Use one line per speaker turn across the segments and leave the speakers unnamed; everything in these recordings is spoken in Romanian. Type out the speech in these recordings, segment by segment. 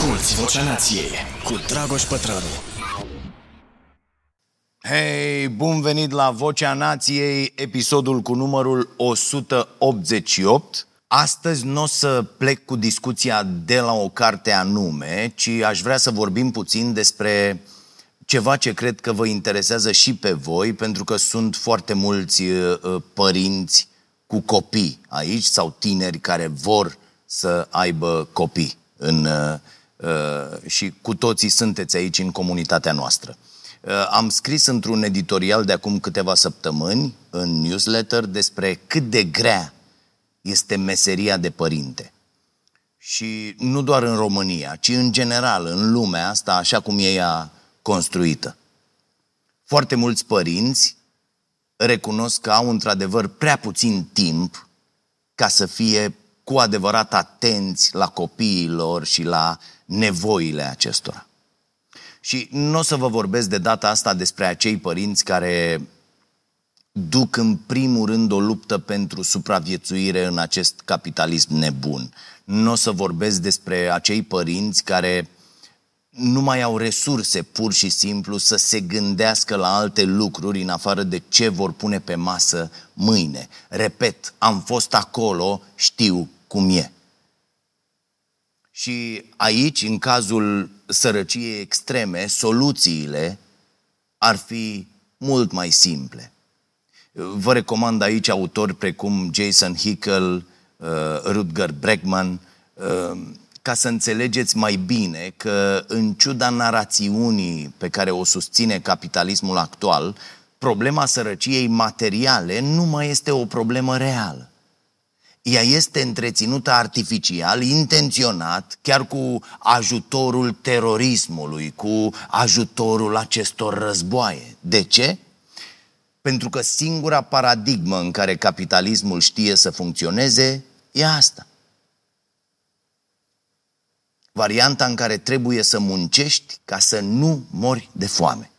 Asculți Vocea Nației cu Dragoș Pătrălu.
Hei, bun venit la Vocea Nației, episodul cu numărul 188. Astăzi nu o să plec cu discuția de la o carte anume, ci aș vrea să vorbim puțin despre ceva ce cred că vă interesează și pe voi, pentru că sunt foarte mulți uh, părinți cu copii aici sau tineri care vor să aibă copii în, uh, uh, și cu toții sunteți aici în comunitatea noastră. Uh, am scris într-un editorial de acum câteva săptămâni, în newsletter, despre cât de grea este meseria de părinte. Și nu doar în România, ci în general, în lumea asta, așa cum e ea construită. Foarte mulți părinți recunosc că au într-adevăr prea puțin timp ca să fie cu adevărat atenți la copiilor și la nevoile acestora. Și nu o să vă vorbesc de data asta despre acei părinți care duc în primul rând o luptă pentru supraviețuire în acest capitalism nebun. Nu o să vorbesc despre acei părinți care nu mai au resurse pur și simplu să se gândească la alte lucruri în afară de ce vor pune pe masă mâine. Repet, am fost acolo, știu cum e. Și aici, în cazul sărăciei extreme, soluțiile ar fi mult mai simple. Vă recomand aici autori precum Jason Hickel, uh, Rutger Bregman, uh, ca să înțelegeți mai bine că, în ciuda narațiunii pe care o susține capitalismul actual, problema sărăciei materiale nu mai este o problemă reală ea este întreținută artificial, intenționat, chiar cu ajutorul terorismului, cu ajutorul acestor războaie. De ce? Pentru că singura paradigmă în care capitalismul știe să funcționeze e asta. Varianta în care trebuie să muncești ca să nu mori de foame.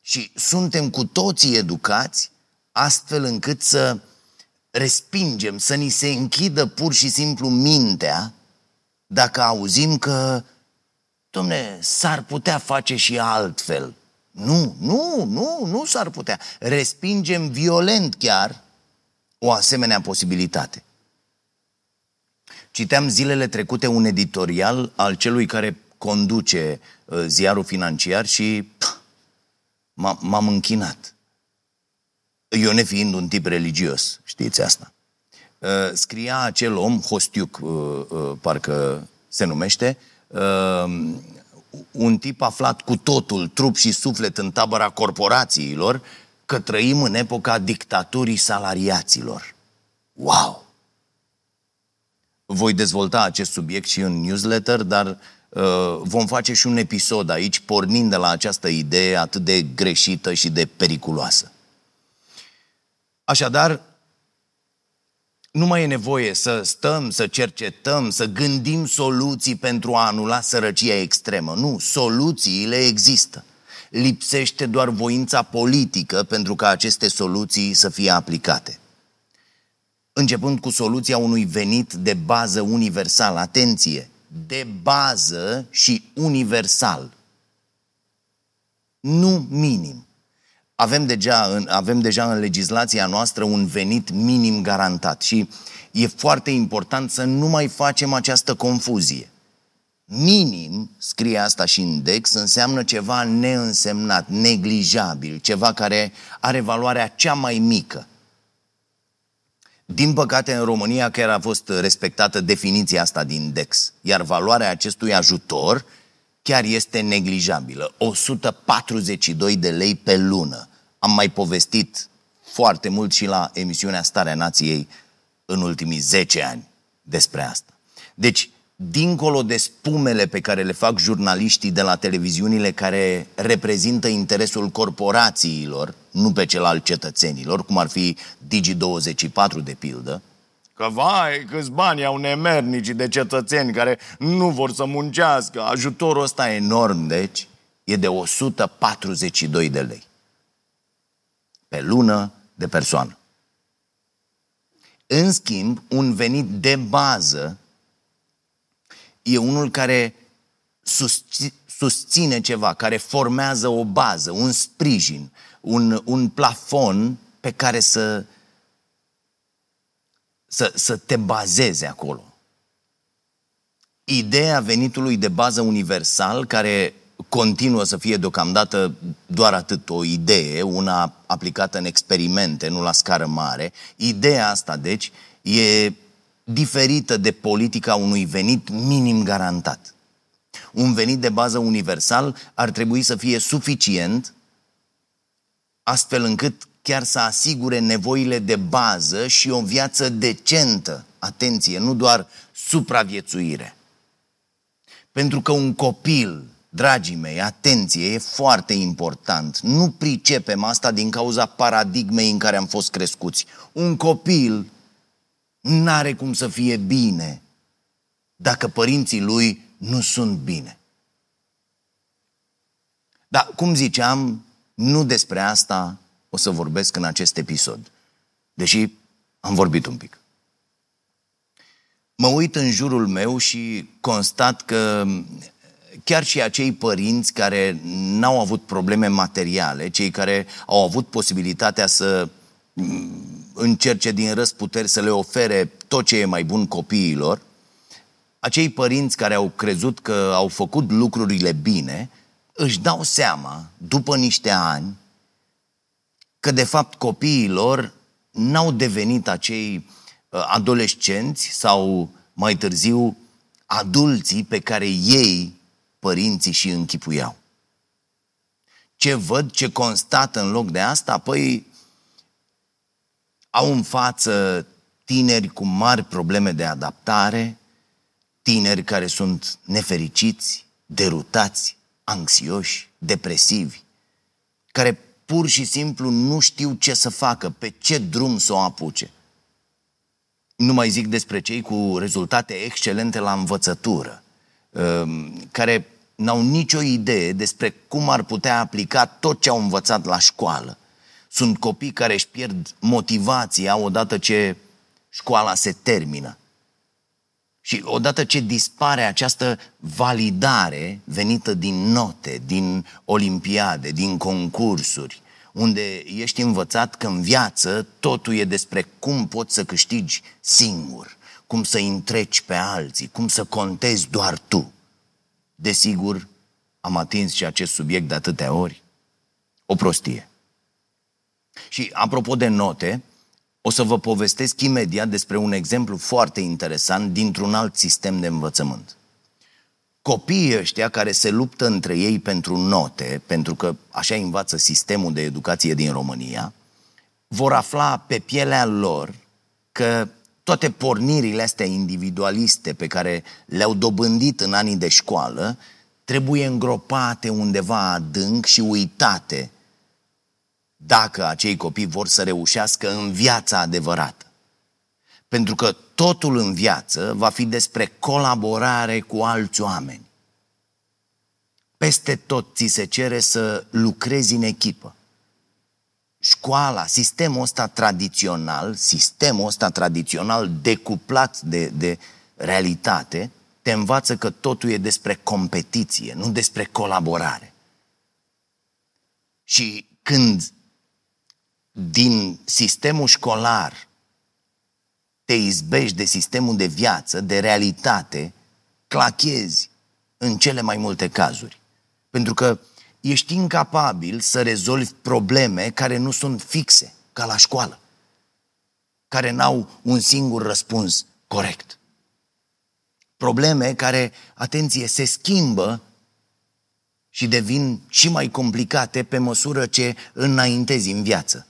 Și suntem cu toții educați astfel încât să respingem, să ni se închidă pur și simplu mintea dacă auzim că, domne, s-ar putea face și altfel. Nu, nu, nu, nu s-ar putea. Respingem violent chiar o asemenea posibilitate. Citeam zilele trecute un editorial al celui care conduce uh, ziarul financiar și pf, m-am închinat eu nefiind un tip religios, știți asta. Uh, scria acel om, Hostiuc, uh, uh, parcă se numește, un tip aflat cu totul, trup și suflet în tabăra corporațiilor, că trăim în epoca dictaturii salariaților. Wow! Voi dezvolta acest subiect și în newsletter, dar uh, vom face și un episod aici, pornind de la această idee atât de greșită și de periculoasă. Așadar, nu mai e nevoie să stăm, să cercetăm, să gândim soluții pentru a anula sărăcia extremă. Nu, soluțiile există. Lipsește doar voința politică pentru ca aceste soluții să fie aplicate. Începând cu soluția unui venit de bază universal. Atenție! De bază și universal. Nu minim avem deja, în, avem deja în legislația noastră un venit minim garantat și e foarte important să nu mai facem această confuzie. Minim, scrie asta și index, înseamnă ceva neînsemnat, neglijabil, ceva care are valoarea cea mai mică. Din păcate, în România chiar a fost respectată definiția asta din index, iar valoarea acestui ajutor chiar este neglijabilă. 142 de lei pe lună. Am mai povestit foarte mult și la emisiunea Starea Nației în ultimii 10 ani despre asta. Deci, dincolo de spumele pe care le fac jurnaliștii de la televiziunile care reprezintă interesul corporațiilor, nu pe cel al cetățenilor, cum ar fi Digi24 de pildă, Că vai, câți bani au nemernici de cetățeni care nu vor să muncească. Ajutorul ăsta enorm, deci, e de 142 de lei. Pe lună de persoană. În schimb, un venit de bază e unul care susține ceva, care formează o bază, un sprijin, un, un plafon pe care să, să, să te bazeze acolo. Ideea venitului de bază universal, care continuă să fie deocamdată doar atât o idee, una aplicată în experimente, nu la scară mare. Ideea asta, deci, e diferită de politica unui venit minim garantat. Un venit de bază universal ar trebui să fie suficient astfel încât chiar să asigure nevoile de bază și o viață decentă. Atenție, nu doar supraviețuire. Pentru că un copil Dragii mei, atenție, e foarte important. Nu pricepem asta din cauza paradigmei în care am fost crescuți. Un copil n-are cum să fie bine dacă părinții lui nu sunt bine. Dar, cum ziceam, nu despre asta o să vorbesc în acest episod, deși am vorbit un pic. Mă uit în jurul meu și constat că chiar și acei părinți care n-au avut probleme materiale, cei care au avut posibilitatea să mm, încerce din răsputeri să le ofere tot ce e mai bun copiilor, acei părinți care au crezut că au făcut lucrurile bine, își dau seama, după niște ani, că de fapt copiilor n-au devenit acei uh, adolescenți sau mai târziu adulții pe care ei părinții și închipuiau. Ce văd, ce constat în loc de asta? Păi au în față tineri cu mari probleme de adaptare, tineri care sunt nefericiți, derutați, anxioși, depresivi, care pur și simplu nu știu ce să facă, pe ce drum să o apuce. Nu mai zic despre cei cu rezultate excelente la învățătură, um, care n-au nicio idee despre cum ar putea aplica tot ce au învățat la școală. Sunt copii care își pierd motivația odată ce școala se termină. Și odată ce dispare această validare venită din note, din olimpiade, din concursuri, unde ești învățat că în viață totul e despre cum poți să câștigi singur, cum să întreci pe alții, cum să contezi doar tu. Desigur, am atins și acest subiect de atâtea ori. O prostie. Și apropo de note, o să vă povestesc imediat despre un exemplu foarte interesant dintr-un alt sistem de învățământ. Copiii ăștia care se luptă între ei pentru note, pentru că așa învață sistemul de educație din România, vor afla pe pielea lor că toate pornirile astea individualiste pe care le-au dobândit în anii de școală trebuie îngropate undeva adânc și uitate dacă acei copii vor să reușească în viața adevărată. Pentru că totul în viață va fi despre colaborare cu alți oameni. Peste tot ți se cere să lucrezi în echipă școala, sistemul ăsta tradițional, sistemul ăsta tradițional decuplat de, de realitate, te învață că totul e despre competiție, nu despre colaborare. Și când din sistemul școlar te izbești de sistemul de viață, de realitate, clachezi în cele mai multe cazuri. Pentru că ești incapabil să rezolvi probleme care nu sunt fixe, ca la școală, care n-au un singur răspuns corect. Probleme care, atenție, se schimbă și devin și mai complicate pe măsură ce înaintezi în viață.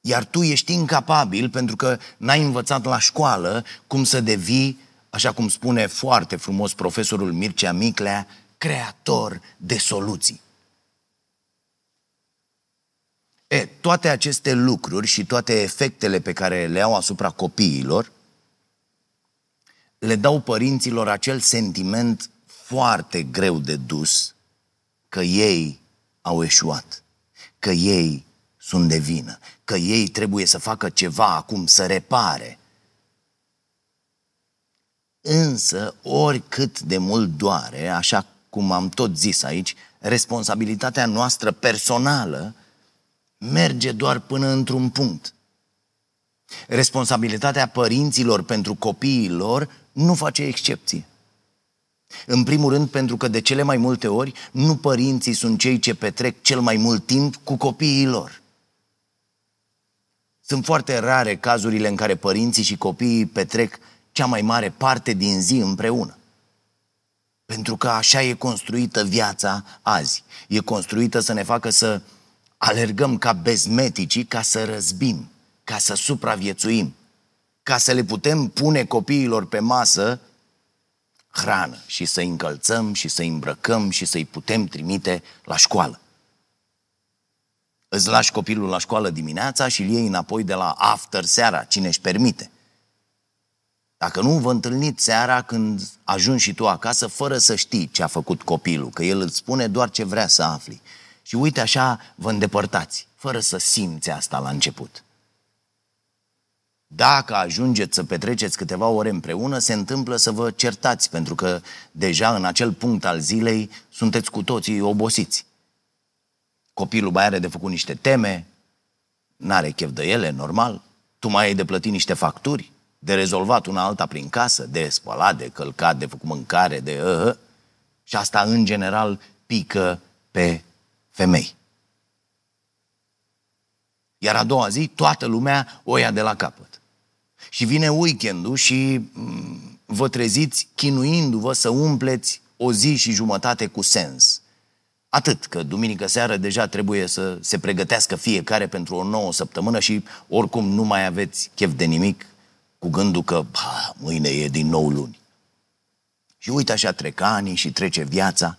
Iar tu ești incapabil pentru că n-ai învățat la școală cum să devii, așa cum spune foarte frumos profesorul Mircea Miclea, creator de soluții. E, toate aceste lucruri și toate efectele pe care le au asupra copiilor le dau părinților acel sentiment foarte greu de dus că ei au eșuat, că ei sunt de vină, că ei trebuie să facă ceva acum, să repare. Însă, oricât de mult doare, așa cum am tot zis aici, responsabilitatea noastră personală merge doar până într-un punct. Responsabilitatea părinților pentru copiii lor nu face excepție. În primul rând pentru că de cele mai multe ori nu părinții sunt cei ce petrec cel mai mult timp cu copiii lor. Sunt foarte rare cazurile în care părinții și copiii petrec cea mai mare parte din zi împreună. Pentru că așa e construită viața azi. E construită să ne facă să alergăm ca bezmeticii ca să răzbim, ca să supraviețuim, ca să le putem pune copiilor pe masă hrană și să-i încălțăm și să-i îmbrăcăm și să-i putem trimite la școală. Îți lași copilul la școală dimineața și îl iei înapoi de la after seara, cine își permite. Dacă nu vă întâlniți seara când ajungi și tu acasă fără să știi ce a făcut copilul, că el îți spune doar ce vrea să afli. Și uite așa vă îndepărtați, fără să simți asta la început. Dacă ajungeți să petreceți câteva ore împreună, se întâmplă să vă certați, pentru că deja în acel punct al zilei sunteți cu toții obosiți. Copilul mai are de făcut niște teme, n-are chef de ele, normal, tu mai ai de plătit niște facturi, de rezolvat una alta prin casă, de spălat, de călcat, de făcut mâncare, de uh, uh, și asta în general pică pe femei. Iar a doua zi, toată lumea o ia de la capăt. Și vine weekendul și mm, vă treziți chinuindu-vă să umpleți o zi și jumătate cu sens. Atât, că duminică seară deja trebuie să se pregătească fiecare pentru o nouă săptămână și oricum nu mai aveți chef de nimic cu gândul că bah, mâine e din nou luni. Și uite așa trec anii și trece viața,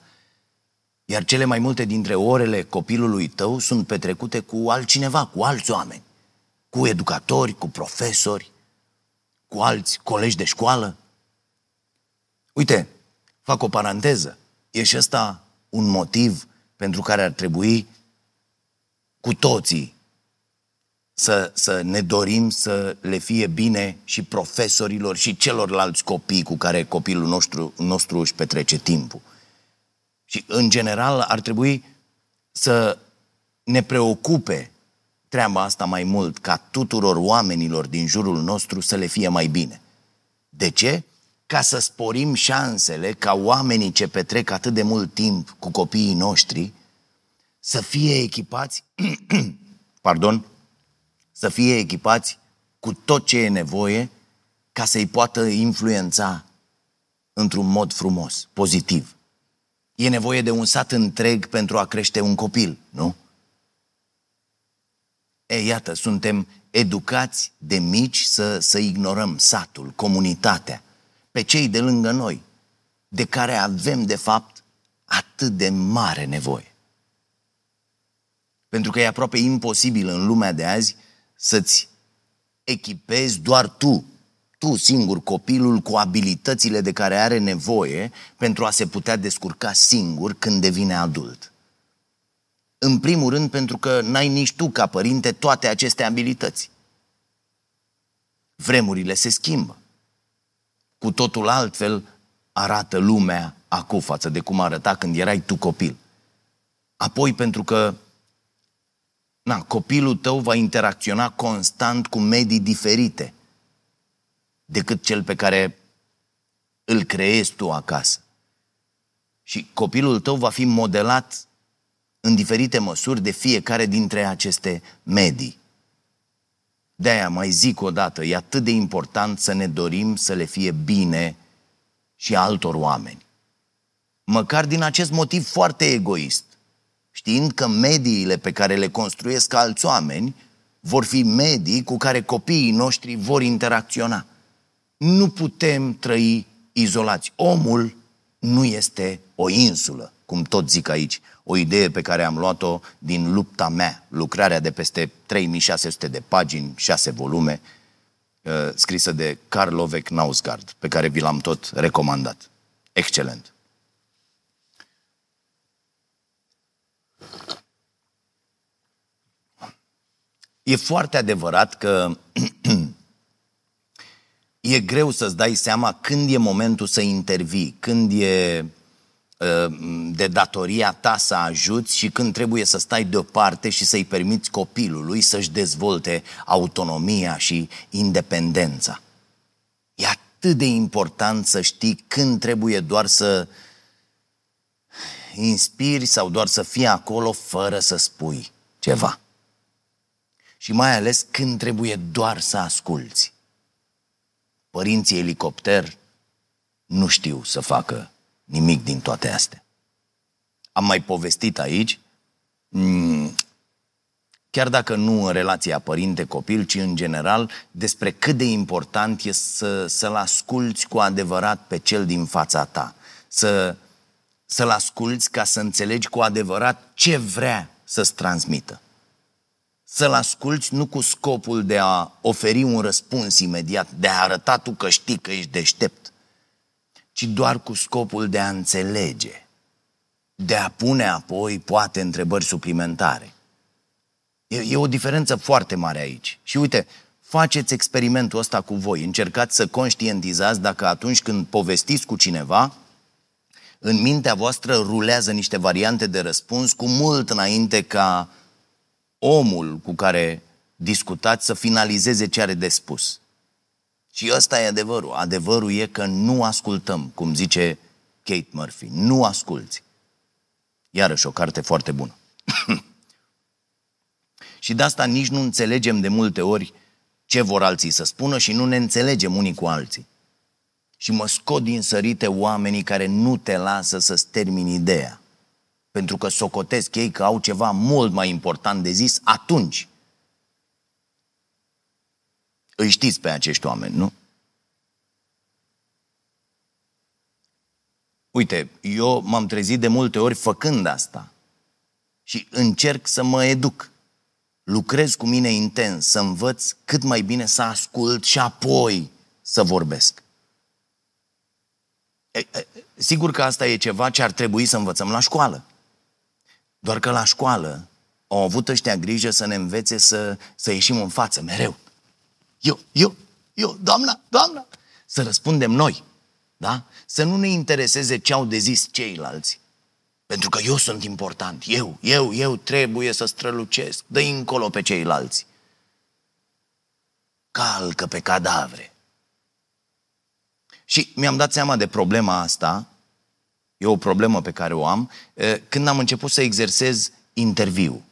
iar cele mai multe dintre orele copilului tău sunt petrecute cu altcineva, cu alți oameni, cu educatori, cu profesori, cu alți colegi de școală. Uite, fac o paranteză. E și ăsta un motiv pentru care ar trebui cu toții să, să ne dorim să le fie bine și profesorilor și celorlalți copii cu care copilul nostru, nostru își petrece timpul. Și, în general, ar trebui să ne preocupe treaba asta mai mult, ca tuturor oamenilor din jurul nostru să le fie mai bine. De ce? Ca să sporim șansele ca oamenii ce petrec atât de mult timp cu copiii noștri să fie echipați, pardon, să fie echipați cu tot ce e nevoie ca să-i poată influența într-un mod frumos, pozitiv. E nevoie de un sat întreg pentru a crește un copil, nu? E, iată, suntem educați de mici să, să ignorăm satul, comunitatea, pe cei de lângă noi, de care avem, de fapt, atât de mare nevoie. Pentru că e aproape imposibil în lumea de azi să-ți echipezi doar tu, tu singur, copilul cu abilitățile de care are nevoie pentru a se putea descurca singur când devine adult. În primul rând pentru că n-ai nici tu ca părinte toate aceste abilități. Vremurile se schimbă. Cu totul altfel arată lumea acum față de cum arăta când erai tu copil. Apoi pentru că na, copilul tău va interacționa constant cu medii diferite decât cel pe care îl creezi tu acasă. Și copilul tău va fi modelat în diferite măsuri de fiecare dintre aceste medii. De-aia mai zic o dată, e atât de important să ne dorim să le fie bine și altor oameni. Măcar din acest motiv foarte egoist știind că mediile pe care le construiesc alți oameni vor fi medii cu care copiii noștri vor interacționa. Nu putem trăi izolați. Omul nu este o insulă, cum tot zic aici. O idee pe care am luat-o din lupta mea, lucrarea de peste 3600 de pagini, 6 volume, uh, scrisă de Karl Lovek Nausgard, pe care vi l-am tot recomandat. Excelent. E foarte adevărat că e greu să-ți dai seama când e momentul să intervii, când e uh, de datoria ta să ajuți și când trebuie să stai deoparte și să-i permiți copilului să-și dezvolte autonomia și independența. E atât de important să știi când trebuie doar să inspiri sau doar să fii acolo fără să spui ceva. Și mai ales când trebuie doar să asculți. Părinții elicopter nu știu să facă nimic din toate astea. Am mai povestit aici, mm, chiar dacă nu în relația părinte-copil, ci în general, despre cât de important e să, să-l asculți cu adevărat pe cel din fața ta. Să, să-l asculți ca să înțelegi cu adevărat ce vrea să-ți transmită. Să-l asculți nu cu scopul de a oferi un răspuns imediat, de a arăta tu că știi că ești deștept, ci doar cu scopul de a înțelege, de a pune apoi poate întrebări suplimentare. E, e o diferență foarte mare aici. Și uite, faceți experimentul ăsta cu voi, încercați să conștientizați dacă atunci când povestiți cu cineva, în mintea voastră rulează niște variante de răspuns cu mult înainte ca omul cu care discutați să finalizeze ce are de spus. Și ăsta e adevărul. Adevărul e că nu ascultăm, cum zice Kate Murphy. Nu asculți. Iarăși o carte foarte bună. și de asta nici nu înțelegem de multe ori ce vor alții să spună și nu ne înțelegem unii cu alții. Și mă scot din sărite oamenii care nu te lasă să-ți termini ideea pentru că socotesc ei că au ceva mult mai important de zis atunci. Îi știți pe acești oameni, nu? Uite, eu m-am trezit de multe ori făcând asta și încerc să mă educ. Lucrez cu mine intens, să învăț cât mai bine să ascult și apoi să vorbesc. E, e, sigur că asta e ceva ce ar trebui să învățăm la școală. Doar că la școală au avut ăștia grijă să ne învețe să, să ieșim în față mereu. Eu, eu, eu, doamna, doamna, să răspundem noi, da? Să nu ne intereseze ce au de zis ceilalți. Pentru că eu sunt important, eu, eu, eu trebuie să strălucesc, dă încolo pe ceilalți. Calcă pe cadavre. Și mi-am dat seama de problema asta e o problemă pe care o am, când am început să exersez interviu.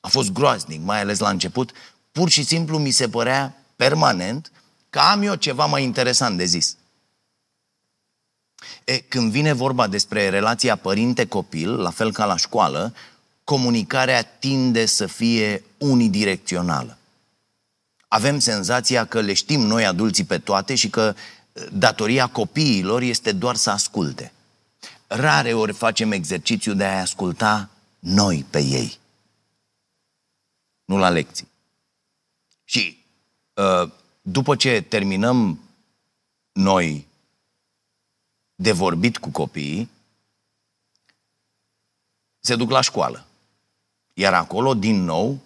A fost groaznic, mai ales la început. Pur și simplu mi se părea permanent că am eu ceva mai interesant de zis. E, când vine vorba despre relația părinte-copil, la fel ca la școală, comunicarea tinde să fie unidirecțională. Avem senzația că le știm noi adulții pe toate și că datoria copiilor este doar să asculte rare ori facem exercițiul de a asculta noi pe ei. Nu la lecții. Și uh, după ce terminăm noi de vorbit cu copiii, se duc la școală. Iar acolo, din nou,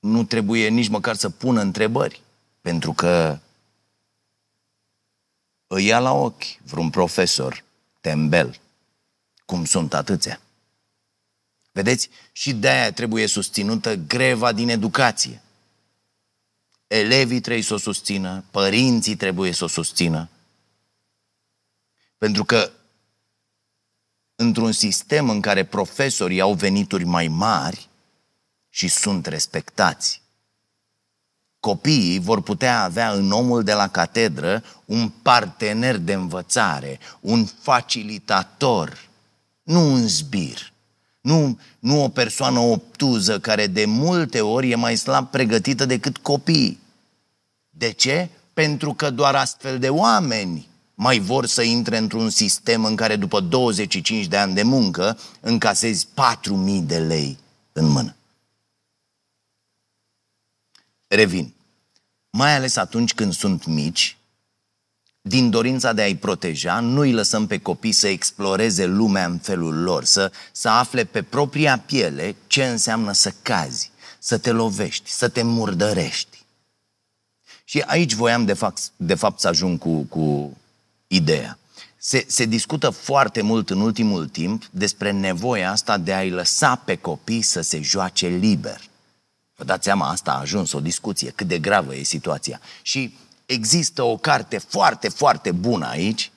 nu trebuie nici măcar să pună întrebări, pentru că îi ia la ochi vreun profesor tembel, cum sunt atâția. Vedeți? Și de-aia trebuie susținută greva din educație. Elevii trebuie să o susțină, părinții trebuie să o susțină. Pentru că într-un sistem în care profesorii au venituri mai mari și sunt respectați, copiii vor putea avea în omul de la catedră un partener de învățare, un facilitator, nu un zbir, nu, nu o persoană obtuză care de multe ori e mai slab pregătită decât copiii. De ce? Pentru că doar astfel de oameni mai vor să intre într-un sistem în care după 25 de ani de muncă încasezi 4.000 de lei în mână. Revin. Mai ales atunci când sunt mici, din dorința de a-i proteja, nu îi lăsăm pe copii să exploreze lumea în felul lor, să, să afle pe propria piele ce înseamnă să cazi, să te lovești, să te murdărești. Și aici voiam de fapt, de fapt să ajung cu, cu ideea. Se, se discută foarte mult în ultimul timp despre nevoia asta de a-i lăsa pe copii să se joace liber. Vă dați seama, asta a ajuns o discuție, cât de gravă e situația. Și există o carte foarte, foarte bună aici,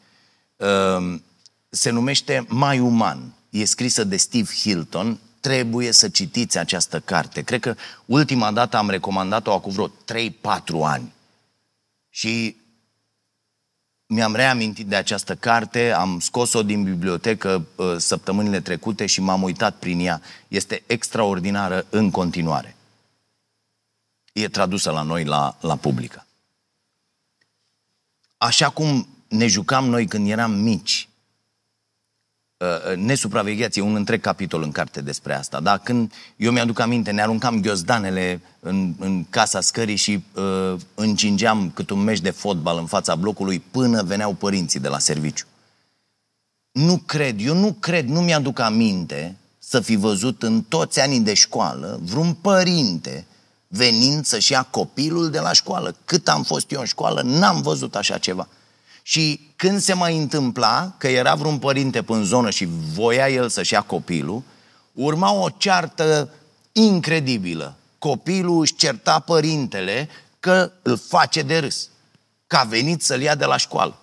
um, se numește Mai Uman, e scrisă de Steve Hilton, trebuie să citiți această carte. Cred că ultima dată am recomandat-o acum vreo 3-4 ani. Și mi-am reamintit de această carte, am scos-o din bibliotecă uh, săptămânile trecute și m-am uitat prin ea. Este extraordinară în continuare. E tradusă la noi, la, la publică. Așa cum ne jucam noi când eram mici, Uh, uh, nesupravegheați, e un întreg capitol în carte despre asta, da? Când eu mi-aduc aminte, ne aruncam ghiozdanele în, în casa scării și uh, încingeam cât un meci de fotbal în fața blocului până veneau părinții de la serviciu. Nu cred, eu nu cred, nu mi-aduc aminte să fi văzut în toți anii de școală vreun părinte venind să-și ia copilul de la școală. Cât am fost eu în școală, n-am văzut așa ceva. Și când se mai întâmpla că era vreun părinte pe în zonă și voia el să-și ia copilul, urma o ceartă incredibilă. Copilul își certa părintele că îl face de râs, că a venit să-l ia de la școală.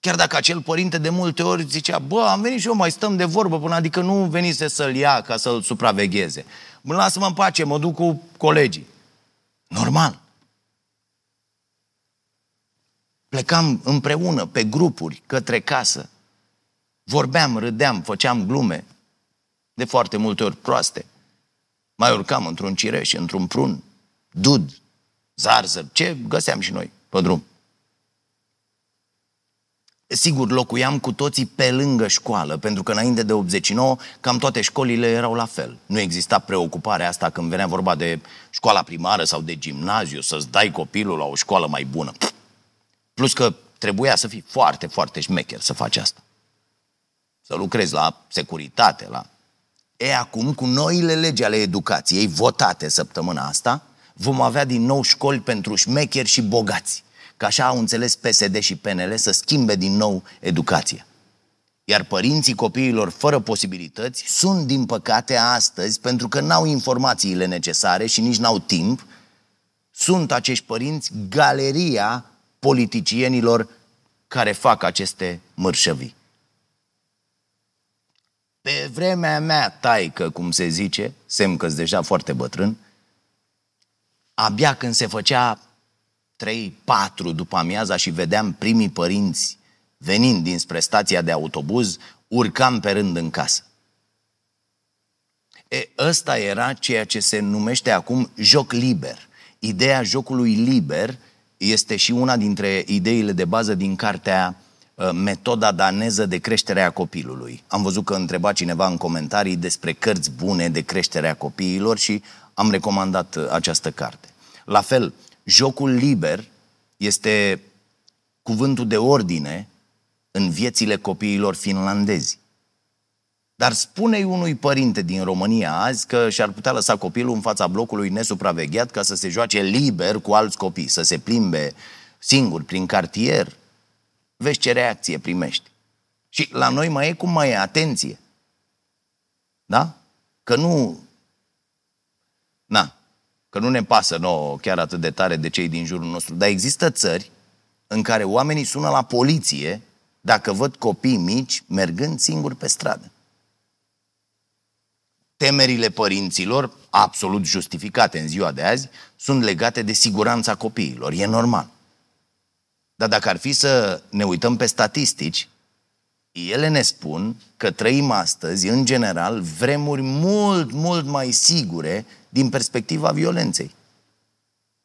Chiar dacă acel părinte de multe ori zicea, bă, am venit și eu, mai stăm de vorbă până, adică nu venise să-l ia ca să-l supravegheze. Mă lasă-mă în pace, mă duc cu colegii. Normal. Plecam împreună, pe grupuri, către casă. Vorbeam, râdeam, făceam glume, de foarte multe ori proaste. Mai urcam într-un cireș, într-un prun, dud, zarzăr, ce găseam și noi pe drum. Sigur, locuiam cu toții pe lângă școală, pentru că înainte de 89, cam toate școlile erau la fel. Nu exista preocuparea asta când venea vorba de școala primară sau de gimnaziu, să-ți dai copilul la o școală mai bună. Pff, Plus că trebuia să fii foarte, foarte șmecher să faci asta. Să lucrezi la securitate, la... E acum, cu noile legi ale educației votate săptămâna asta, vom avea din nou școli pentru șmecheri și bogați. Că așa au înțeles PSD și PNL să schimbe din nou educația. Iar părinții copiilor fără posibilități sunt, din păcate, astăzi, pentru că n-au informațiile necesare și nici n-au timp, sunt acești părinți galeria politicienilor care fac aceste mărșăvii. Pe vremea mea taică, cum se zice, semn că deja foarte bătrân, abia când se făcea 3-4 după amiaza și vedeam primii părinți venind dinspre stația de autobuz, urcam pe rând în casă. E, ăsta era ceea ce se numește acum joc liber. Ideea jocului liber este și una dintre ideile de bază din cartea uh, Metoda daneză de creștere a copilului. Am văzut că întreba cineva în comentarii despre cărți bune de creștere a copiilor și am recomandat uh, această carte. La fel, jocul liber este cuvântul de ordine în viețile copiilor finlandezi. Dar spune-i unui părinte din România azi că și-ar putea lăsa copilul în fața blocului nesupravegheat ca să se joace liber cu alți copii, să se plimbe singur prin cartier. Vezi ce reacție primești. Și la noi mai e cum mai e, atenție. Da? Că nu... Na, că nu ne pasă nouă chiar atât de tare de cei din jurul nostru. Dar există țări în care oamenii sună la poliție dacă văd copii mici mergând singuri pe stradă temerile părinților, absolut justificate în ziua de azi, sunt legate de siguranța copiilor. E normal. Dar dacă ar fi să ne uităm pe statistici, ele ne spun că trăim astăzi, în general, vremuri mult, mult mai sigure din perspectiva violenței.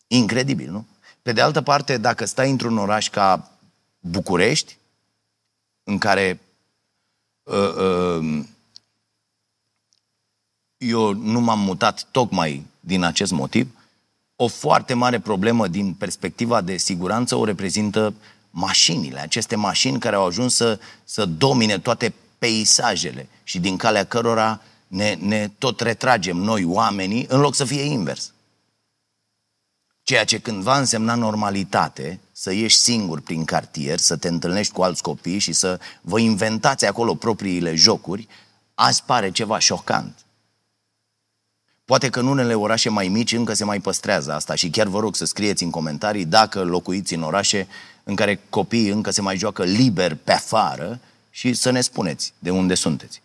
Incredibil, nu? Pe de altă parte, dacă stai într-un oraș ca București, în care uh, uh, eu nu m-am mutat tocmai din acest motiv, o foarte mare problemă din perspectiva de siguranță o reprezintă mașinile, aceste mașini care au ajuns să, să domine toate peisajele și din calea cărora ne, ne tot retragem noi, oamenii, în loc să fie invers. Ceea ce cândva însemna normalitate, să ieși singur prin cartier, să te întâlnești cu alți copii și să vă inventați acolo propriile jocuri, azi pare ceva șocant. Poate că în unele orașe mai mici încă se mai păstrează asta și chiar vă rog să scrieți în comentarii dacă locuiți în orașe în care copiii încă se mai joacă liber pe afară și să ne spuneți de unde sunteți.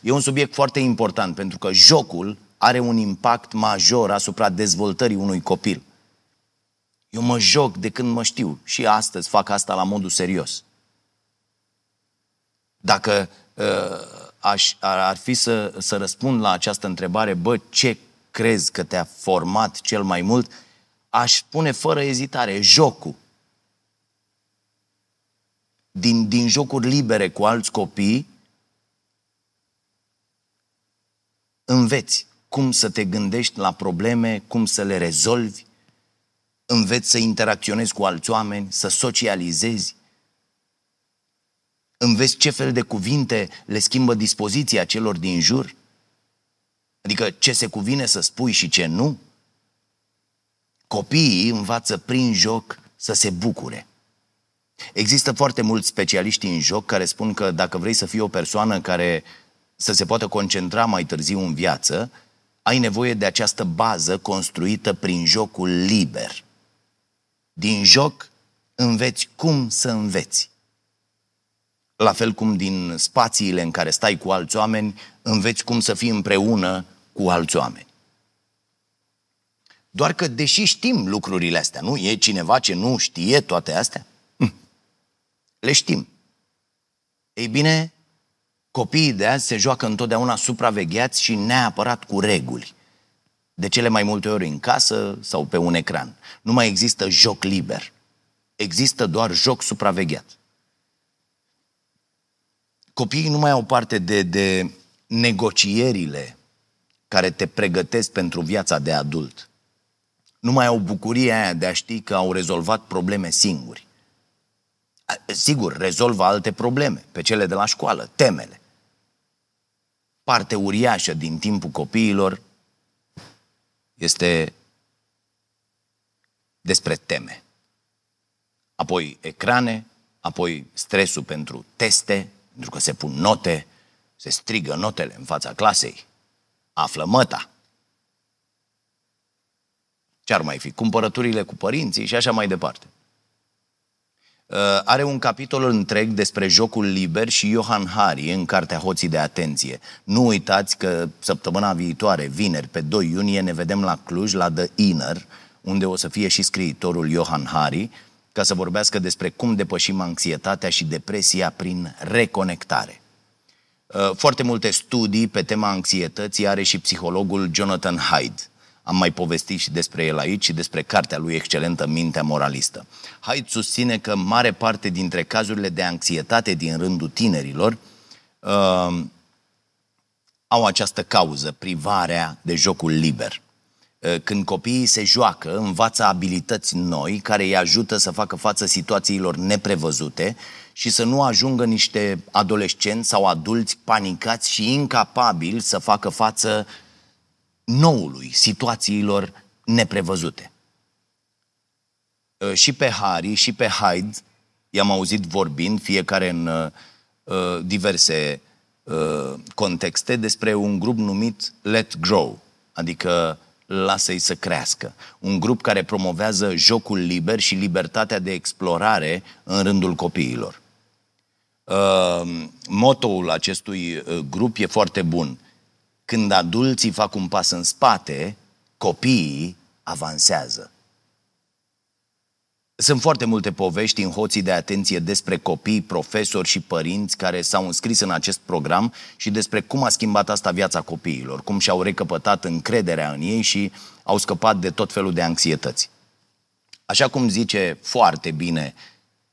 E un subiect foarte important pentru că jocul are un impact major asupra dezvoltării unui copil. Eu mă joc de când mă știu și astăzi fac asta la modul serios. Dacă uh, aș, ar, ar fi să, să răspund la această întrebare, bă, ce crezi că te-a format cel mai mult, aș spune fără ezitare, jocul. Din, din jocuri libere cu alți copii, înveți cum să te gândești la probleme, cum să le rezolvi, înveți să interacționezi cu alți oameni, să socializezi, înveți ce fel de cuvinte le schimbă dispoziția celor din jur, adică ce se cuvine să spui și ce nu. Copiii învață prin joc să se bucure. Există foarte mulți specialiști în joc care spun că dacă vrei să fii o persoană care să se poată concentra mai târziu în viață, ai nevoie de această bază construită prin jocul liber. Din joc înveți cum să înveți. La fel cum din spațiile în care stai cu alți oameni, înveți cum să fii împreună cu alți oameni. Doar că, deși știm lucrurile astea, nu? E cineva ce nu știe toate astea? Hm. Le știm. Ei bine, Copiii de azi se joacă întotdeauna supravegheați și neapărat cu reguli. De cele mai multe ori în casă sau pe un ecran. Nu mai există joc liber. Există doar joc supravegheat. Copiii nu mai au parte de, de negocierile care te pregătesc pentru viața de adult. Nu mai au bucuria aia de a ști că au rezolvat probleme singuri. Sigur, rezolvă alte probleme, pe cele de la școală, temele parte uriașă din timpul copiilor este despre teme. Apoi ecrane, apoi stresul pentru teste, pentru că se pun note, se strigă notele în fața clasei, află măta. Ce ar mai fi? Cumpărăturile cu părinții și așa mai departe. Uh, are un capitol întreg despre jocul liber și Johan Hari în cartea Hoții de Atenție. Nu uitați că săptămâna viitoare, vineri, pe 2 iunie, ne vedem la Cluj, la The Inner, unde o să fie și scriitorul Johan Hari, ca să vorbească despre cum depășim anxietatea și depresia prin reconectare. Uh, foarte multe studii pe tema anxietății are și psihologul Jonathan Hyde. Am mai povestit și despre el aici și despre cartea lui excelentă Mintea Moralistă. Haidt susține că mare parte dintre cazurile de anxietate din rândul tinerilor uh, au această cauză, privarea de jocul liber. Uh, când copiii se joacă, învață abilități noi care îi ajută să facă față situațiilor neprevăzute și să nu ajungă niște adolescenți sau adulți panicați și incapabili să facă față noului, situațiilor neprevăzute. Uh, și pe Harry și pe Hyde i-am auzit vorbind, fiecare în uh, uh, diverse contexte, despre un grup numit Let Grow, adică lasă-i să crească. Un grup care promovează jocul liber și libertatea de explorare în rândul copiilor. Uh, motoul acestui grup e foarte bun. Când adulții fac un pas în spate, copiii avansează. Sunt foarte multe povești în hoții de atenție despre copii, profesori și părinți care s-au înscris în acest program și despre cum a schimbat asta viața copiilor, cum și-au recăpătat încrederea în ei și au scăpat de tot felul de anxietăți. Așa cum zice foarte bine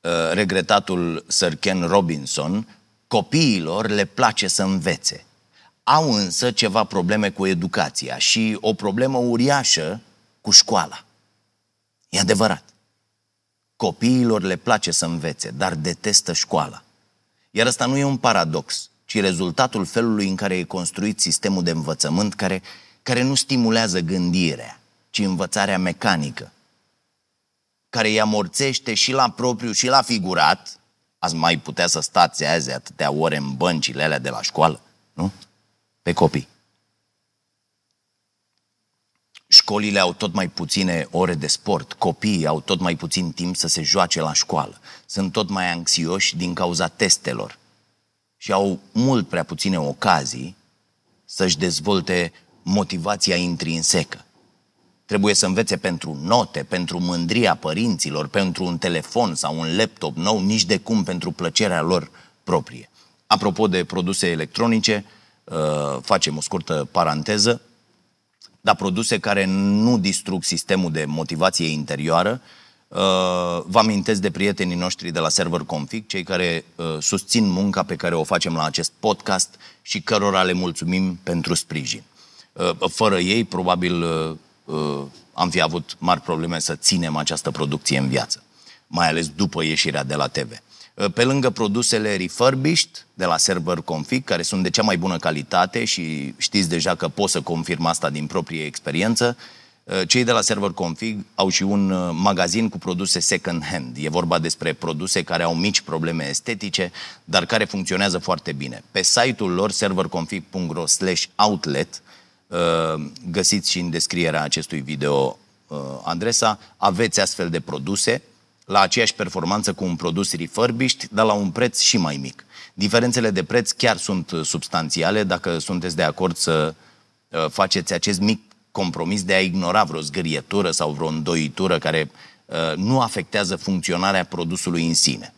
uh, regretatul Sir Ken Robinson, copiilor le place să învețe. Au însă ceva probleme cu educația și o problemă uriașă cu școala. E adevărat. Copiilor le place să învețe, dar detestă școala. Iar ăsta nu e un paradox, ci rezultatul felului în care e construit sistemul de învățământ care, care nu stimulează gândirea, ci învățarea mecanică, care îi amorțește și la propriu și la figurat. Ați mai putea să stați azi atâtea ore în băncile alea de la școală, nu? Pe copii. Școlile au tot mai puține ore de sport, copiii au tot mai puțin timp să se joace la școală, sunt tot mai anxioși din cauza testelor și au mult prea puține ocazii să-și dezvolte motivația intrinsecă. Trebuie să învețe pentru note, pentru mândria părinților, pentru un telefon sau un laptop nou, nici de cum pentru plăcerea lor proprie. Apropo de produse electronice, uh, facem o scurtă paranteză, dar produse care nu distrug sistemul de motivație interioară, uh, vă amintesc de prietenii noștri de la Server Config, cei care uh, susțin munca pe care o facem la acest podcast și cărora le mulțumim pentru sprijin. Fără ei, probabil Uh, am fi avut mari probleme să ținem această producție în viață, mai ales după ieșirea de la TV. Uh, pe lângă produsele refurbished de la Server Config, care sunt de cea mai bună calitate și știți deja că pot să confirm asta din proprie experiență, uh, cei de la Server Config au și un magazin cu produse second hand. E vorba despre produse care au mici probleme estetice, dar care funcționează foarte bine. Pe site-ul lor serverconfig.ro outlet Uh, găsiți și în descrierea acestui video uh, adresa, aveți astfel de produse la aceeași performanță cu un produs refurbished, dar la un preț și mai mic. Diferențele de preț chiar sunt substanțiale dacă sunteți de acord să uh, faceți acest mic compromis de a ignora vreo zgârietură sau vreo îndoitură care nu afectează funcționarea produsului în sine.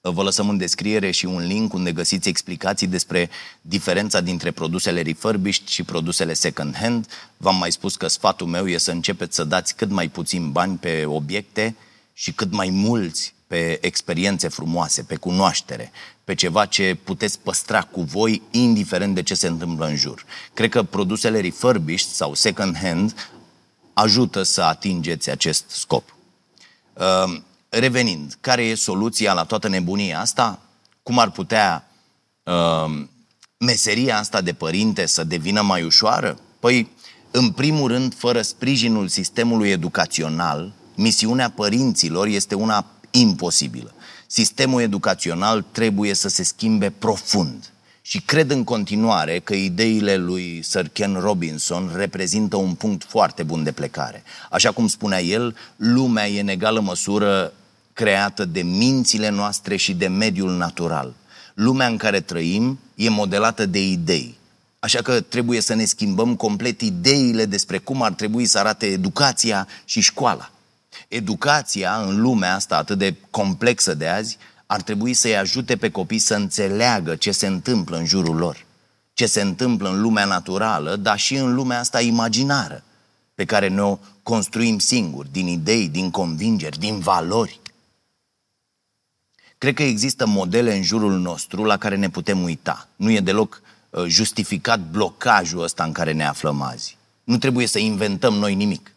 Vă lăsăm în descriere și un link unde găsiți explicații despre diferența dintre produsele refurbished și produsele second hand. V-am mai spus că sfatul meu e să începeți să dați cât mai puțin bani pe obiecte și cât mai mulți pe experiențe frumoase, pe cunoaștere, pe ceva ce puteți păstra cu voi, indiferent de ce se întâmplă în jur. Cred că produsele refurbished sau second hand ajută să atingeți acest scop. Ehm, revenind, care e soluția la toată nebunia asta? Cum ar putea uh, meseria asta de părinte să devină mai ușoară? Păi, în primul rând, fără sprijinul sistemului educațional, misiunea părinților este una imposibilă. Sistemul educațional trebuie să se schimbe profund. Și cred în continuare că ideile lui Sir Ken Robinson reprezintă un punct foarte bun de plecare. Așa cum spunea el, lumea e în egală măsură creată de mințile noastre și de mediul natural. Lumea în care trăim e modelată de idei. Așa că trebuie să ne schimbăm complet ideile despre cum ar trebui să arate educația și școala. Educația în lumea asta atât de complexă de azi ar trebui să-i ajute pe copii să înțeleagă ce se întâmplă în jurul lor, ce se întâmplă în lumea naturală, dar și în lumea asta imaginară, pe care ne-o construim singuri, din idei, din convingeri, din valori. Cred că există modele în jurul nostru la care ne putem uita. Nu e deloc uh, justificat blocajul ăsta în care ne aflăm azi. Nu trebuie să inventăm noi nimic.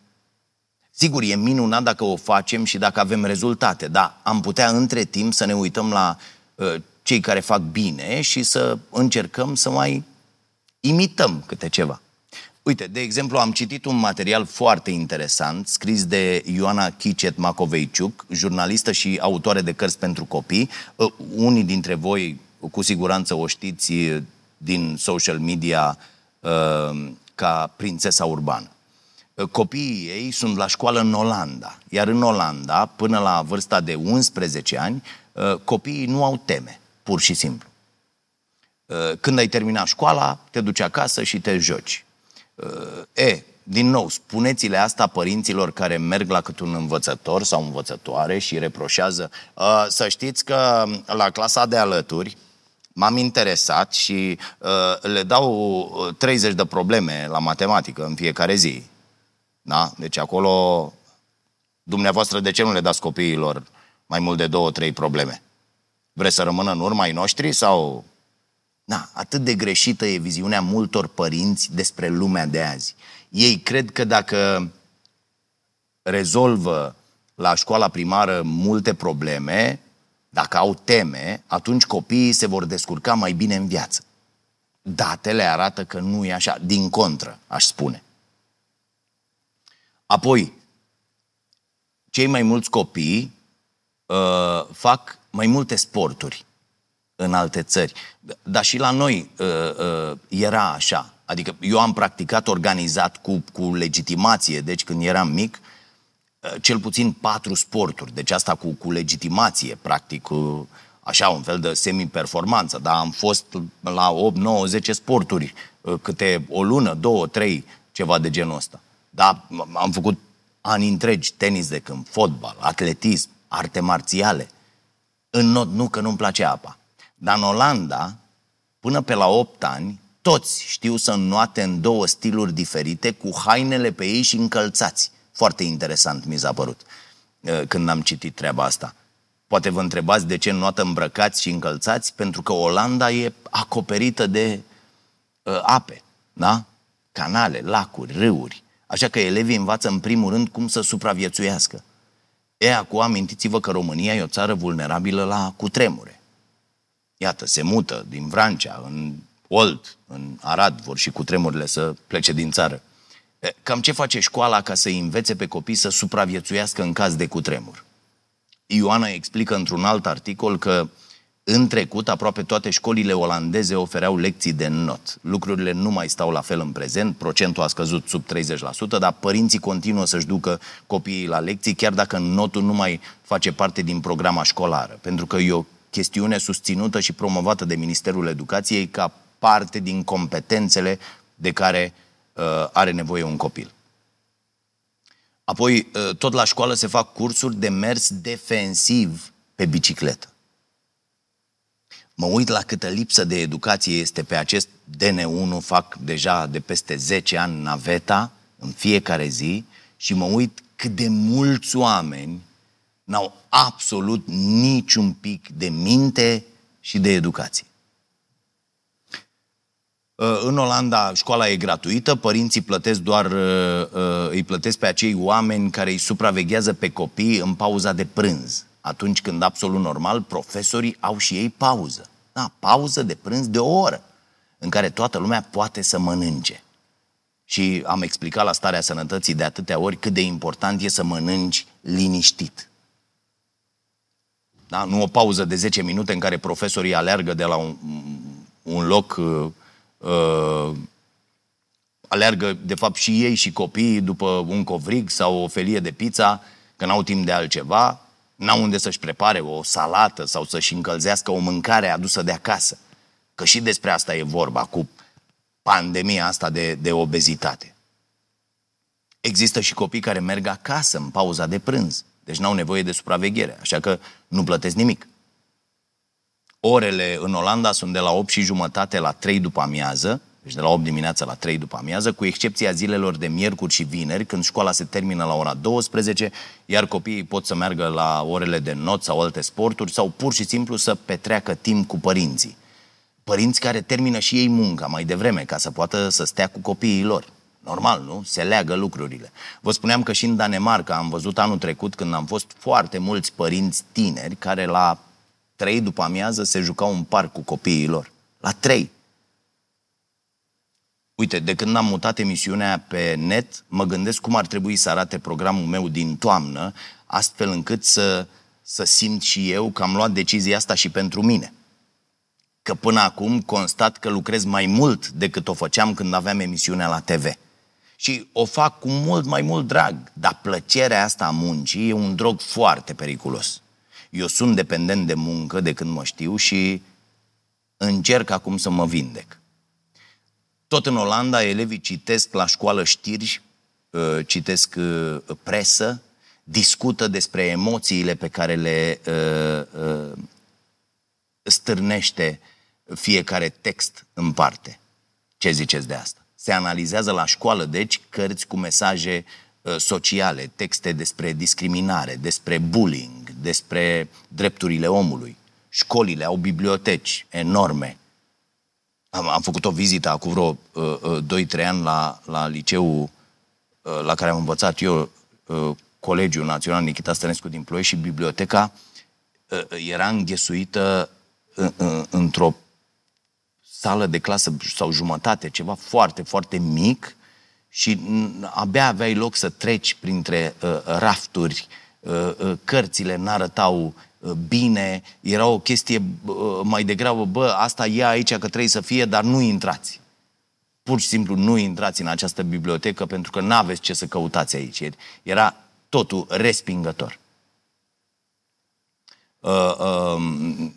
Sigur, e minunat dacă o facem și dacă avem rezultate, dar am putea între timp să ne uităm la uh, cei care fac bine și să încercăm să mai imităm câte ceva. Uite, de exemplu, am citit un material foarte interesant scris de Ioana Chicet Macoveiciuc, jurnalistă și autoare de cărți pentru copii. Uh, unii dintre voi cu siguranță o știți din social media uh, ca prințesa urbană. Uh, copiii ei sunt la școală în Olanda, iar în Olanda, până la vârsta de 11 ani, copiii nu au teme, pur și simplu. Când ai terminat școala, te duci acasă și te joci E, din nou, spuneți-le asta părinților care merg la cât un învățător sau învățătoare și reproșează. Să știți că la clasa de alături m-am interesat și le dau 30 de probleme la matematică în fiecare zi. Da? Deci acolo, dumneavoastră, de ce nu le dați copiilor mai mult de două, trei probleme? Vreți să rămână în urma ai noștri sau Na, atât de greșită e viziunea multor părinți despre lumea de azi. Ei cred că dacă rezolvă la școala primară multe probleme, dacă au teme, atunci copiii se vor descurca mai bine în viață. Datele arată că nu e așa, din contră, aș spune. Apoi, cei mai mulți copii uh, fac mai multe sporturi în alte țări. Dar și la noi uh, uh, era așa. Adică eu am practicat organizat cu, cu legitimație, deci când eram mic, uh, cel puțin patru sporturi. Deci asta cu, cu legitimație, practic, cu, așa un fel de semi-performanță. Dar am fost la 8, 9, 10 sporturi, uh, câte o lună, două, trei, ceva de genul ăsta. Da, am făcut ani întregi tenis de câmp, fotbal, atletism, arte marțiale. În not nu, că nu-mi place apa. Dar în Olanda, până pe la 8 ani, toți știu să înnoate în două stiluri diferite, cu hainele pe ei și încălțați. Foarte interesant mi s-a părut uh, când am citit treaba asta. Poate vă întrebați de ce înnoată îmbrăcați și încălțați? Pentru că Olanda e acoperită de uh, ape, da? Canale, lacuri, râuri. Așa că elevii învață în primul rând cum să supraviețuiască. E, acum amintiți-vă că România e o țară vulnerabilă la cutremure. Iată, se mută din Vrancea în Olt, în Arad, vor și cutremurile să plece din țară. Cam ce face școala ca să învețe pe copii să supraviețuiască în caz de cutremur? Ioana explică într-un alt articol că în trecut, aproape toate școlile olandeze ofereau lecții de not. Lucrurile nu mai stau la fel în prezent, procentul a scăzut sub 30%, dar părinții continuă să-și ducă copiii la lecții, chiar dacă notul nu mai face parte din programa școlară. Pentru că e o chestiune susținută și promovată de Ministerul Educației ca parte din competențele de care uh, are nevoie un copil. Apoi, uh, tot la școală se fac cursuri de mers defensiv pe bicicletă mă uit la câtă lipsă de educație este pe acest DN1, fac deja de peste 10 ani naveta în fiecare zi și mă uit cât de mulți oameni n-au absolut niciun pic de minte și de educație. Uh, în Olanda școala e gratuită, părinții plătesc doar, uh, uh, îi plătesc pe acei oameni care îi supraveghează pe copii în pauza de prânz atunci când absolut normal profesorii au și ei pauză. Da, pauză de prânz de o oră, în care toată lumea poate să mănânce. Și am explicat la starea sănătății de atâtea ori cât de important e să mănânci liniștit. Da? Nu o pauză de 10 minute în care profesorii aleargă de la un, un loc, uh, uh, aleargă de fapt și ei și copiii după un covrig sau o felie de pizza, că n-au timp de altceva, n-au unde să-și prepare o salată sau să-și încălzească o mâncare adusă de acasă. Că și despre asta e vorba cu pandemia asta de, de obezitate. Există și copii care merg acasă în pauza de prânz, deci n-au nevoie de supraveghere, așa că nu plătesc nimic. Orele în Olanda sunt de la 8 și jumătate la 3 după amiază, deci de la 8 dimineața la 3 după amiază, cu excepția zilelor de miercuri și vineri, când școala se termină la ora 12, iar copiii pot să meargă la orele de not sau alte sporturi sau pur și simplu să petreacă timp cu părinții. Părinți care termină și ei munca mai devreme ca să poată să stea cu copiii lor. Normal, nu? Se leagă lucrurile. Vă spuneam că și în Danemarca am văzut anul trecut când am fost foarte mulți părinți tineri care la 3 după amiază se jucau în parc cu copiii lor. La 3. Uite, de când am mutat emisiunea pe net, mă gândesc cum ar trebui să arate programul meu din toamnă, astfel încât să, să simt și eu că am luat decizia asta și pentru mine. Că până acum constat că lucrez mai mult decât o făceam când aveam emisiunea la TV. Și o fac cu mult mai mult drag, dar plăcerea asta a muncii e un drog foarte periculos. Eu sunt dependent de muncă de când mă știu și încerc acum să mă vindec. Tot în Olanda, elevii citesc la școală știri, uh, citesc uh, presă, discută despre emoțiile pe care le uh, stârnește fiecare text în parte. Ce ziceți de asta? Se analizează la școală, deci, cărți cu mesaje sociale, texte despre discriminare, despre bullying, despre drepturile omului. Școlile au biblioteci enorme am, am făcut o vizită acum vreo uh, uh, 2-3 ani la, la liceu uh, la care am învățat eu, uh, Colegiul Național Nikita Stănescu din Ploiești și biblioteca uh, era înghesuită uh, uh, într-o sală de clasă sau jumătate, ceva foarte, foarte mic și abia aveai loc să treci printre uh, rafturi, uh, uh, cărțile n-arătau uh, bine, era o chestie uh, mai degrabă, bă, asta e aici că trebuie să fie, dar nu intrați. Pur și simplu nu intrați în această bibliotecă pentru că n-aveți ce să căutați aici. Era totul respingător. Uh, uh,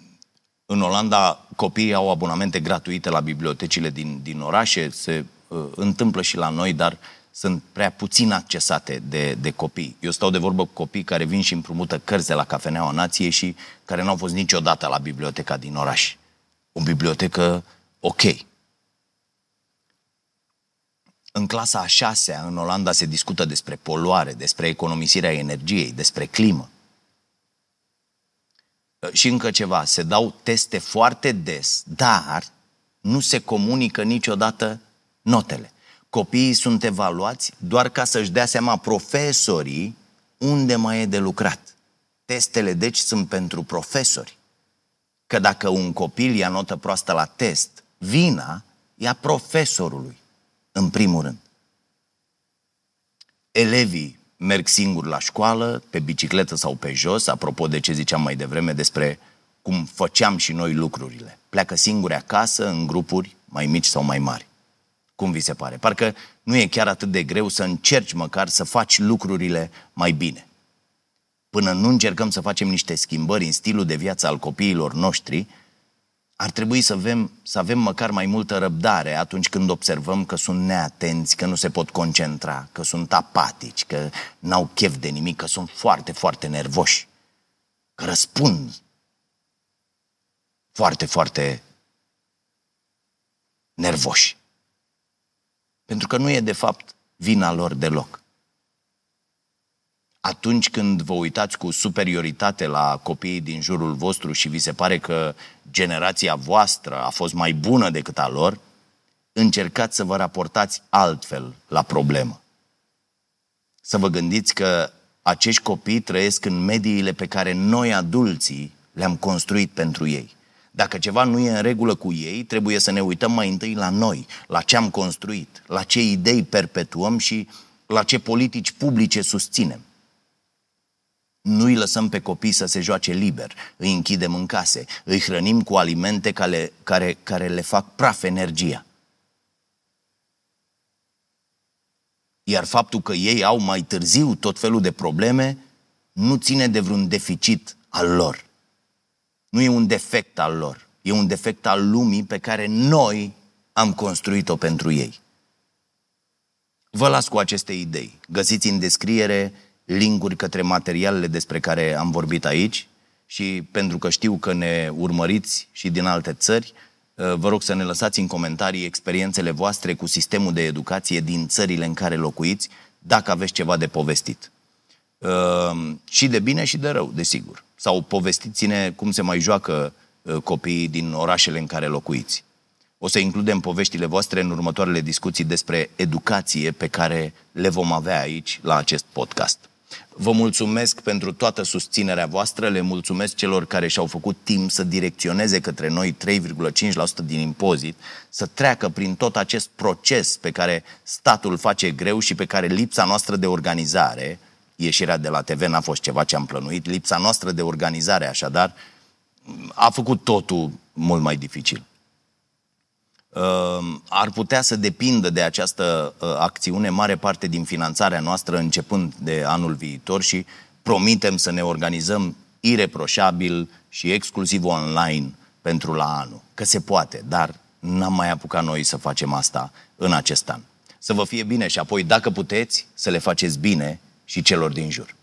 în Olanda copiii au abonamente gratuite la bibliotecile din, din orașe, se uh, întâmplă și la noi, dar sunt prea puțin accesate de, de copii. Eu stau de vorbă cu copii care vin și împrumută cărți de la Cafeneaua Nației și care n-au fost niciodată la biblioteca din oraș. O bibliotecă ok. În clasa a șasea, în Olanda, se discută despre poluare, despre economisirea energiei, despre climă. Și încă ceva, se dau teste foarte des, dar nu se comunică niciodată notele. Copiii sunt evaluați doar ca să-și dea seama profesorii unde mai e de lucrat. Testele, deci, sunt pentru profesori. Că dacă un copil ia notă proastă la test, vina ia profesorului, în primul rând. Elevii merg singur la școală, pe bicicletă sau pe jos, apropo de ce ziceam mai devreme despre cum făceam și noi lucrurile. Pleacă singuri acasă, în grupuri mai mici sau mai mari. Cum vi se pare? Parcă nu e chiar atât de greu să încerci măcar să faci lucrurile mai bine. Până nu încercăm să facem niște schimbări în stilul de viață al copiilor noștri, ar trebui să avem, să avem măcar mai multă răbdare atunci când observăm că sunt neatenți, că nu se pot concentra, că sunt apatici, că n-au chef de nimic, că sunt foarte, foarte nervoși, că răspund foarte, foarte nervoși. Pentru că nu e de fapt vina lor deloc atunci când vă uitați cu superioritate la copiii din jurul vostru și vi se pare că generația voastră a fost mai bună decât a lor, încercați să vă raportați altfel la problemă. Să vă gândiți că acești copii trăiesc în mediile pe care noi, adulții, le-am construit pentru ei. Dacă ceva nu e în regulă cu ei, trebuie să ne uităm mai întâi la noi, la ce am construit, la ce idei perpetuăm și la ce politici publice susținem. Nu îi lăsăm pe copii să se joace liber, îi închidem în case, îi hrănim cu alimente care, care, care le fac praf energia. Iar faptul că ei au mai târziu tot felul de probleme nu ține de vreun deficit al lor. Nu e un defect al lor, e un defect al lumii pe care noi am construit-o pentru ei. Vă las cu aceste idei. Găsiți în descriere linkuri către materialele despre care am vorbit aici și pentru că știu că ne urmăriți și din alte țări, uh, vă rog să ne lăsați în comentarii experiențele voastre cu sistemul de educație din țările în care locuiți, dacă aveți ceva de povestit. Uh, și de bine și de rău, desigur. Sau povestiți-ne cum se mai joacă uh, copiii din orașele în care locuiți. O să includem poveștile voastre în următoarele discuții despre educație pe care le vom avea aici la acest podcast. Vă mulțumesc pentru toată susținerea voastră, le mulțumesc celor care și-au făcut timp să direcționeze către noi 3,5% din impozit, să treacă prin tot acest proces pe care statul face greu și pe care lipsa noastră de organizare, ieșirea de la TV n-a fost ceva ce am plănuit, lipsa noastră de organizare așadar, a făcut totul mult mai dificil. Ehm, ar putea să depindă de această ă, acțiune mare parte din finanțarea noastră începând de anul viitor și promitem să ne organizăm ireproșabil și exclusiv online pentru la anul. Că se poate, dar n-am mai apucat noi să facem asta în acest an. Să vă fie bine și apoi, dacă puteți, să le faceți bine și celor din jur.